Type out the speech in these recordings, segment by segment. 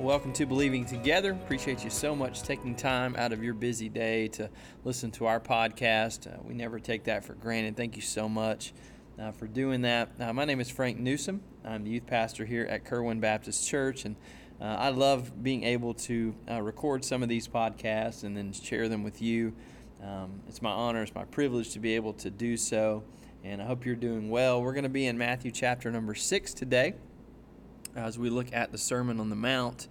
Welcome to Believing Together. Appreciate you so much taking time out of your busy day to listen to our podcast. Uh, we never take that for granted. Thank you so much uh, for doing that. Uh, my name is Frank Newsom. I'm the youth pastor here at Kerwin Baptist Church, and uh, I love being able to uh, record some of these podcasts and then share them with you. Um, it's my honor, it's my privilege to be able to do so, and I hope you're doing well. We're going to be in Matthew chapter number six today as we look at the Sermon on the Mount.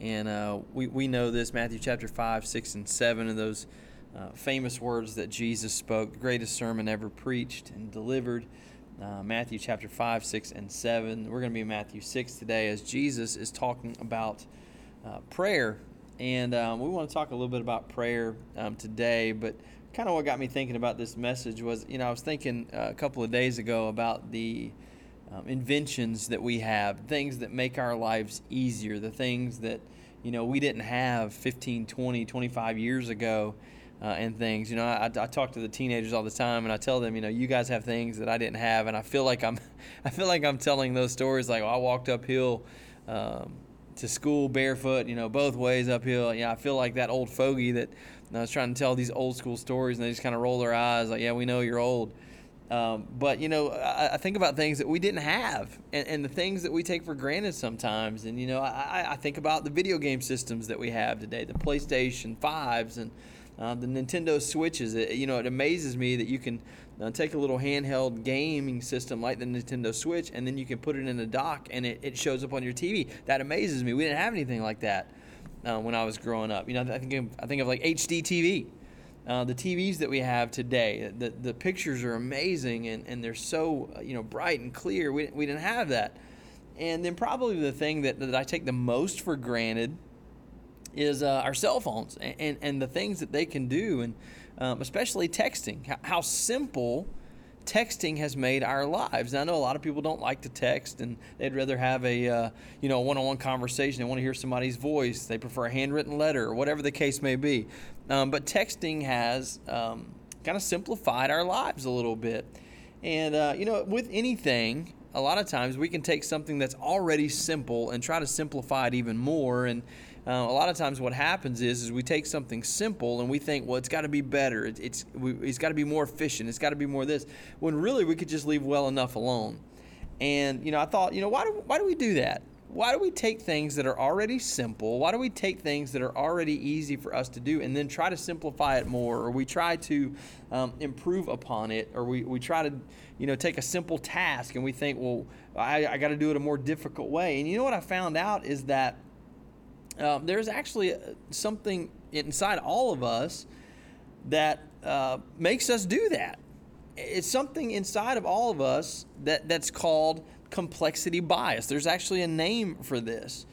And uh, we, we know this Matthew chapter 5, 6, and 7 of those uh, famous words that Jesus spoke, the greatest sermon ever preached and delivered. Uh, Matthew chapter 5, 6, and 7. We're going to be in Matthew 6 today as Jesus is talking about uh, prayer. And um, we want to talk a little bit about prayer um, today, but kind of what got me thinking about this message was, you know, I was thinking uh, a couple of days ago about the um, inventions that we have, things that make our lives easier, the things that you know we didn't have 15, 20, 25 years ago. Uh, and things. You know, I, I talk to the teenagers all the time, and I tell them, you know, you guys have things that I didn't have, and I feel like I'm, I feel like I'm telling those stories. Like, well, I walked uphill um, to school barefoot, you know, both ways uphill. Yeah, I feel like that old fogey that I was trying to tell these old school stories, and they just kind of roll their eyes, like, yeah, we know you're old. Um, but you know, I, I, think about things that we didn't have, and, and, the things that we take for granted sometimes. And you know, I, I, think about the video game systems that we have today, the PlayStation fives and uh, the Nintendo Switches. It, you know, it amazes me that you can uh, take a little handheld gaming system like the Nintendo Switch, and then you can put it in a dock, and it, it shows up on your TV. That amazes me. We didn't have anything like that uh, when I was growing up. You know, I think of, I think of like HD TV. Uh, the TVs that we have today, the, the pictures are amazing and, and they're so uh, you know bright and clear. We, we didn't have that. And then probably the thing that, that I take the most for granted is uh, our cell phones and, and, and, the things that they can do, and um, especially texting. How, how simple texting has made our lives. I know a lot of people don't like to text, and they'd rather have a uh, you know one-on-one conversation. They want to hear somebody's voice. They prefer a handwritten letter, or whatever the case may be. Um, but texting has um, kind of simplified our lives a little bit. And uh, you know, with anything, a lot of times we can take something that's already simple and try to simplify it even more. And uh, a lot of times what happens is, is we take something simple and we think, well, it's got to be better. It, it's it's got to be more efficient. It's got to be more this. When really we could just leave well enough alone. And you know, I thought, you know, why do why do we do that? Why do we take things that are already simple? Why do we take things that are already easy for us to do and then try to simplify it more, or we try to um, improve upon it, or we, we try to, you know, take a simple task and we think, well, I, I got to do it a more difficult way. And you know what I found out is that um, there's actually uh, something inside all of us that uh, makes us do that. It's something inside of all of us that, that's called complexity bias. There's actually a name for this.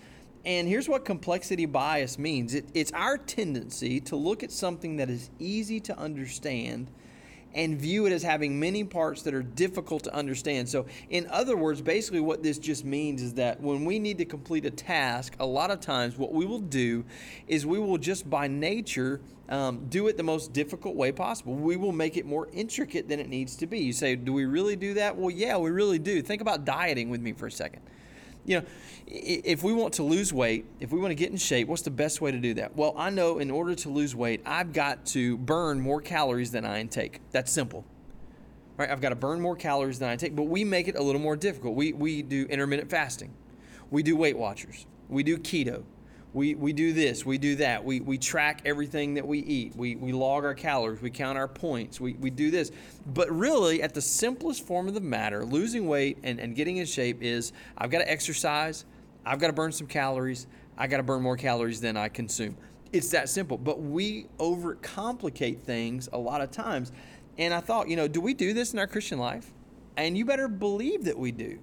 And here's what complexity bias means it, it's our tendency to look at something that is easy to understand and view it as having many parts that are difficult to understand. So, in other words, basically what this just means is that when we need to complete a task, a lot of times what we will do is we will just by nature um, do it the most difficult way possible. We will make it more intricate than it needs to be. You say, do we really do that? Well, yeah, we really do. Think about dieting with me for a second you know, if we want to lose weight, if we want to get in shape, what's the best way to do that? Well, I know in order to lose weight, I've got to burn more calories than I intake. That's simple. Right? I've got to burn more calories than I take, but we make it a little more difficult. We, we do intermittent fasting. We do Weight Watchers. We do keto we, we do this, we do that, we, we track everything that we eat, we, we log our calories, we count our points, we, we do this. But really, at the simplest form of the matter, losing weight and, and getting in shape is I've got to exercise, I've got to burn some calories, I got to burn more calories than I consume. It's that simple. But we overcomplicate things a lot of times. And I thought, you know, do we do this in our Christian life? And you better believe that we do.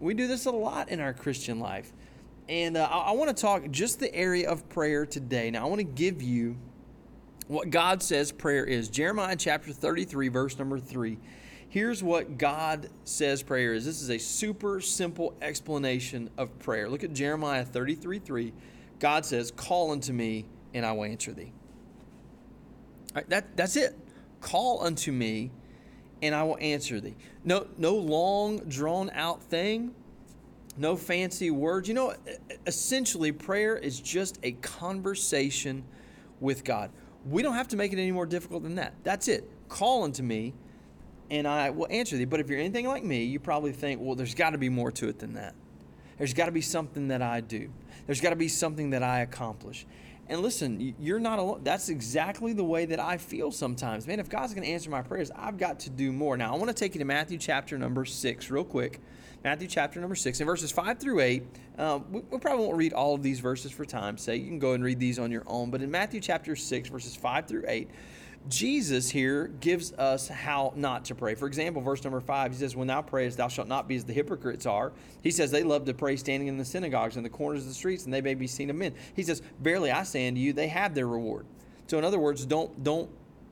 We do this a lot in our Christian life And uh, I, I want to talk just the area of prayer today. Now, I want to give you what God says prayer is. Jeremiah chapter 33, verse number 3. Here's what God says prayer is. This is a super simple explanation of prayer. Look at Jeremiah 33 3. God says, Call unto me, and I will answer thee. that, that's it. Call unto me, and I will answer thee. No, no long, drawn out thing, no fancy words. You know, essentially, prayer is just a conversation with God. We don't have to make it any more difficult than that. That's it. Call unto me, and I will answer thee. But if you're anything like me, you probably think, well, there's got to be more to it than that. There's got to be something that I do. There's got to be something that I accomplish. And listen, you're not alone. That's exactly the way that I feel sometimes. Man, if God's going to answer my prayers, I've got to do more. Now, I want to take you to Matthew chapter number six, real quick. Matthew chapter number six, and verses five through eight. Um, we, we, probably won't read all of these verses for time's sake. You can go and read these on your own. But in Matthew chapter six, verses five through eight, Jesus here gives us how not to pray. For example, verse number five, he says, When thou prayest, thou shalt not be as the hypocrites are. He says, They love to pray standing in the synagogues and the corners of the streets, and they may be seen of men. He says, Verily I say unto you, they have their reward. So, in other words, don't don't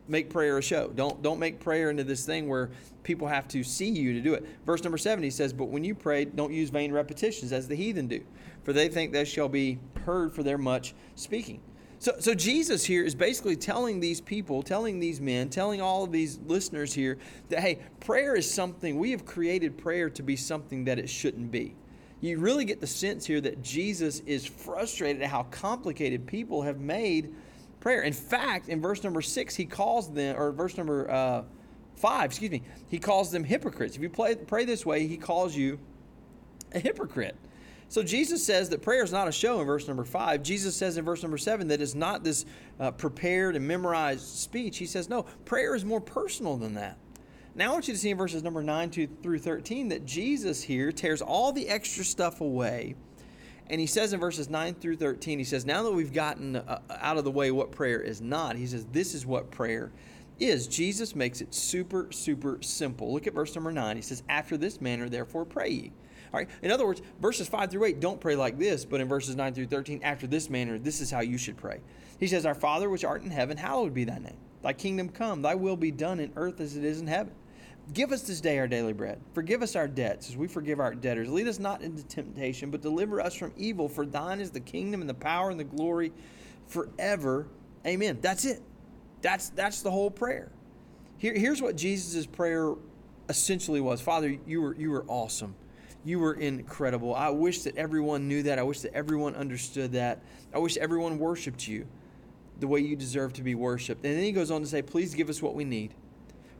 make prayer a show. Don't don't make prayer into this thing where people have to see you to do it. Verse number seven, he says, But when you pray, don't use vain repetitions as the heathen do, for they think they shall be heard for their much speaking. So, so Jesus here is basically telling these people, telling these men, telling all of these listeners here that, hey, prayer is something, we have created prayer to be something that it shouldn't be. You really get the sense here that Jesus is frustrated at how complicated people have made prayer. In fact, in verse number six, he calls them, or verse number uh, five, excuse me, he calls them hypocrites. If you play, pray this way, he calls you a hypocrite. So Jesus says that prayer is not a show in verse number five. Jesus says in verse number seven that it's not this uh, prepared and memorized speech. He says, no, prayer is more personal than that. Now I want you to see in verses number 9 to, through 13 that Jesus here tears all the extra stuff away. And he says in verses 9 through 13, he says, Now that we've gotten uh, out of the way what prayer is not, he says, This is what prayer is. Jesus makes it super, super simple. Look at verse number 9. He says, After this manner, therefore, pray ye. All right. In other words, verses 5 through 8 don't pray like this, but in verses 9 through 13, after this manner, this is how you should pray. He says, Our Father which art in heaven, hallowed be thy name. Thy kingdom come, thy will be done in earth as it is in heaven. Give us this day our daily bread. Forgive us our debts as we forgive our debtors. Lead us not into temptation, but deliver us from evil. For thine is the kingdom and the power and the glory forever. Amen. That's it. That's that's the whole prayer. Here, here's what Jesus' prayer essentially was. Father, you were you were awesome. You were incredible. I wish that everyone knew that. I wish that everyone understood that. I wish everyone worshiped you the way you deserve to be worshiped. And then he goes on to say, Please give us what we need.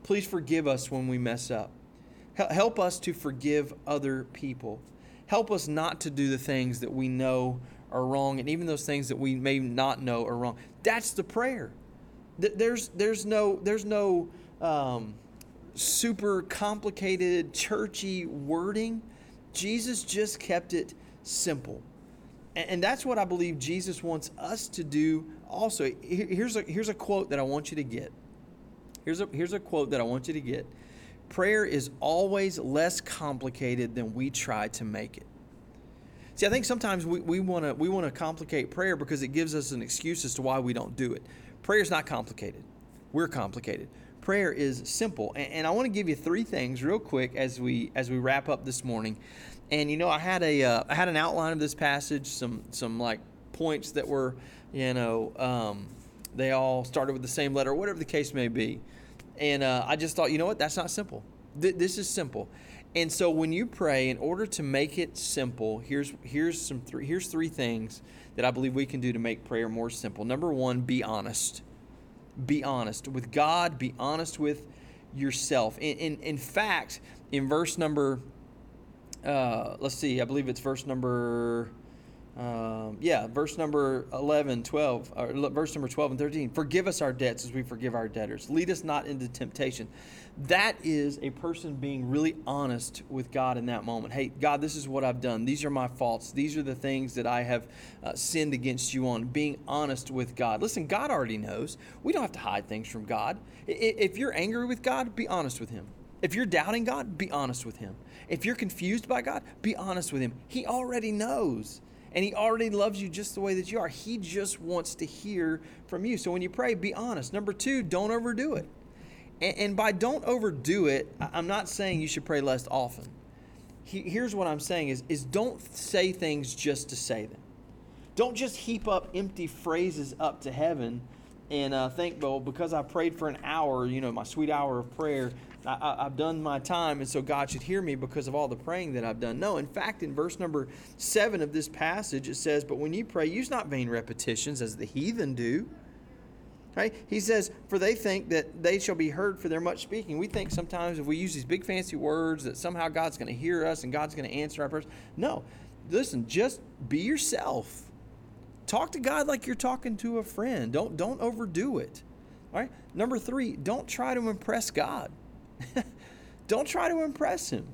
Please forgive us when we mess up. Help us to forgive other people. Help us not to do the things that we know are wrong, and even those things that we may not know are wrong. That's the prayer. There's, there's no, there's no um, super complicated, churchy wording. Jesus just kept it simple. And that's what I believe Jesus wants us to do also. Here's a, here's a quote that I want you to get. Here's a, here's a quote that I want you to get. Prayer is always less complicated than we try to make it. See, I think sometimes we, we want to we want to complicate prayer because it gives us an excuse as to why we don't do it. Prayer is not complicated. We're complicated prayer is simple. And, and I want to give you three things real quick as we as we wrap up this morning. And you know, I had a uh, I had an outline of this passage, some some like points that were, you know, um, they all started with the same letter, whatever the case may be. And uh, I just thought, you know what, that's not simple. Th- this is simple. And so when you pray, in order to make it simple, here's here's some three here's three things that I believe we can do to make prayer more simple. Number one, be honest be honest with God, be honest with yourself. In, in, in fact, in verse number, uh, let's see, I believe it's verse number um, yeah, verse number 11, 12, or verse number 12 and 13. Forgive us our debts as we forgive our debtors. Lead us not into temptation. That is a person being really honest with God in that moment. Hey, God, this is what I've done. These are my faults. These are the things that I have uh, sinned against you on. Being honest with God. Listen, God already knows. We don't have to hide things from God. If you're angry with God, be honest with Him. If you're doubting God, be honest with Him. If you're confused by God, be honest with Him. He already knows. And He already loves you just the way that you are. He just wants to hear from you. So when you pray, be honest. Number two, don't overdo it. And, and by don't overdo it, I'm not saying you should pray less often. He, here's what I'm saying is, is don't say things just to say them. Don't just heap up empty phrases up to heaven and uh, think, well, because I prayed for an hour, you know, my sweet hour of prayer, I, have done my time, and so God should hear me because of all the praying that I've done. No, in fact, in verse number seven of this passage, it says, But when you pray, use not vain repetitions as the heathen do. Right? He says, For they think that they shall be heard for their much speaking. We think sometimes if we use these big fancy words that somehow God's going to hear us and God's going to answer our prayers. No. Listen, just be yourself. Talk to God like you're talking to a friend. Don't don't overdo it. All right? Number 3, don't try to impress God. don't try to impress him.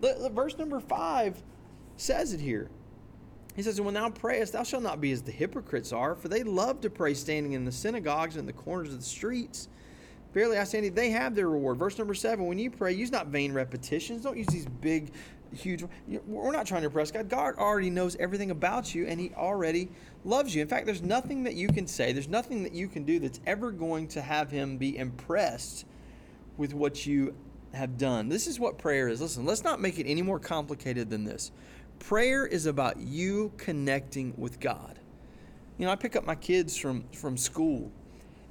Verse number 5 says it here. He says, When thou prayest, thou shalt not be as the hypocrites are, for they love to pray standing in the synagogues and the corners of the streets. Verily I say they have their reward. Verse number seven, when you pray, use not vain repetitions. Don't use these big, huge. We're not trying to impress God. God already knows everything about you, and He already loves you. In fact, there's nothing that you can say, there's nothing that you can do that's ever going to have Him be impressed with what you have done. This is what prayer is. Listen, let's not make it any more complicated than this. Prayer is about you connecting with God. You know, I pick up my kids from, from school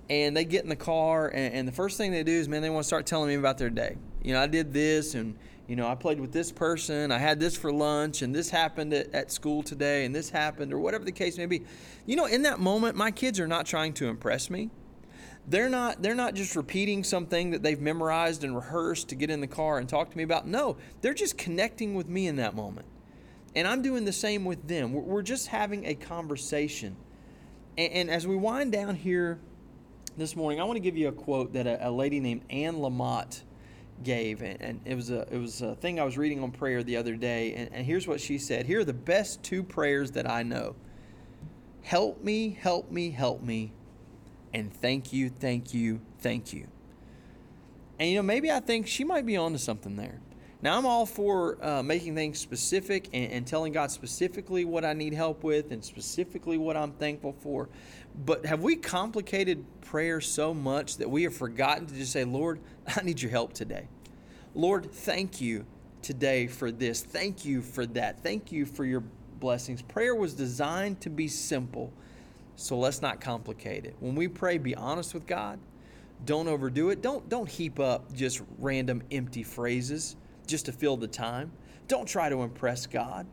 and they get in the car and, and, the first thing they do is man they want to start telling me about their day you know i did this and you know i played with this person i had this for lunch and this happened at, at school today and this happened or whatever the case may be you know in that moment my kids are not trying to impress me they're not they're not just repeating something that they've memorized and rehearsed to get in the car and talk to me about no they're just connecting with me in that moment and I'm doing the same with them. We're just having a conversation. And, and as we wind down here this morning, I want to give you a quote that a, a lady named Anne Lamott gave, and, and, it was a it was a thing I was reading on prayer the other day. And, and here's what she said: Here are the best two prayers that I know. Help me, help me, help me, and thank you, thank you, thank you. And you know, maybe I think she might be onto something there. Now, I'm all for uh, making things specific and, and, telling God specifically what I need help with and specifically what I'm thankful for. But have we complicated prayer so much that we have forgotten to just say, Lord, I need your help today? Lord, thank you today for this. Thank you for that. Thank you for your blessings. Prayer was designed to be simple, so let's not complicate it. When we pray, be honest with God. Don't overdo it. Don't, don't heap up just random empty phrases just to fill the time. Don't try to impress God.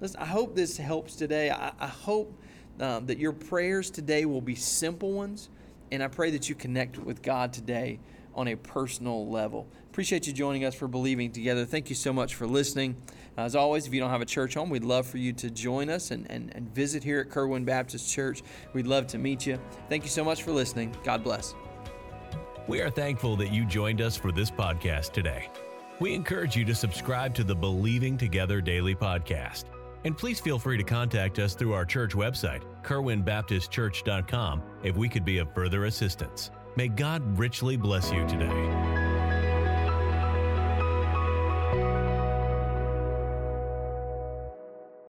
Listen, I hope this helps today. I, I hope um, that your prayers today will be simple ones, and I pray that you connect with God today on a personal level. Appreciate you joining us for Believing Together. Thank you so much for listening. Uh, as always, if you don't have a church home, we'd love for you to join us and, and, and visit here at Kerwin Baptist Church. We'd love to meet you. Thank you so much for listening. God bless. We are thankful that you joined us for this podcast today. We encourage you to subscribe to the Believing Together Daily Podcast. And please feel free to contact us through our church website, kerwinbaptistchurch.com, if we could be of further assistance. May God richly bless you today.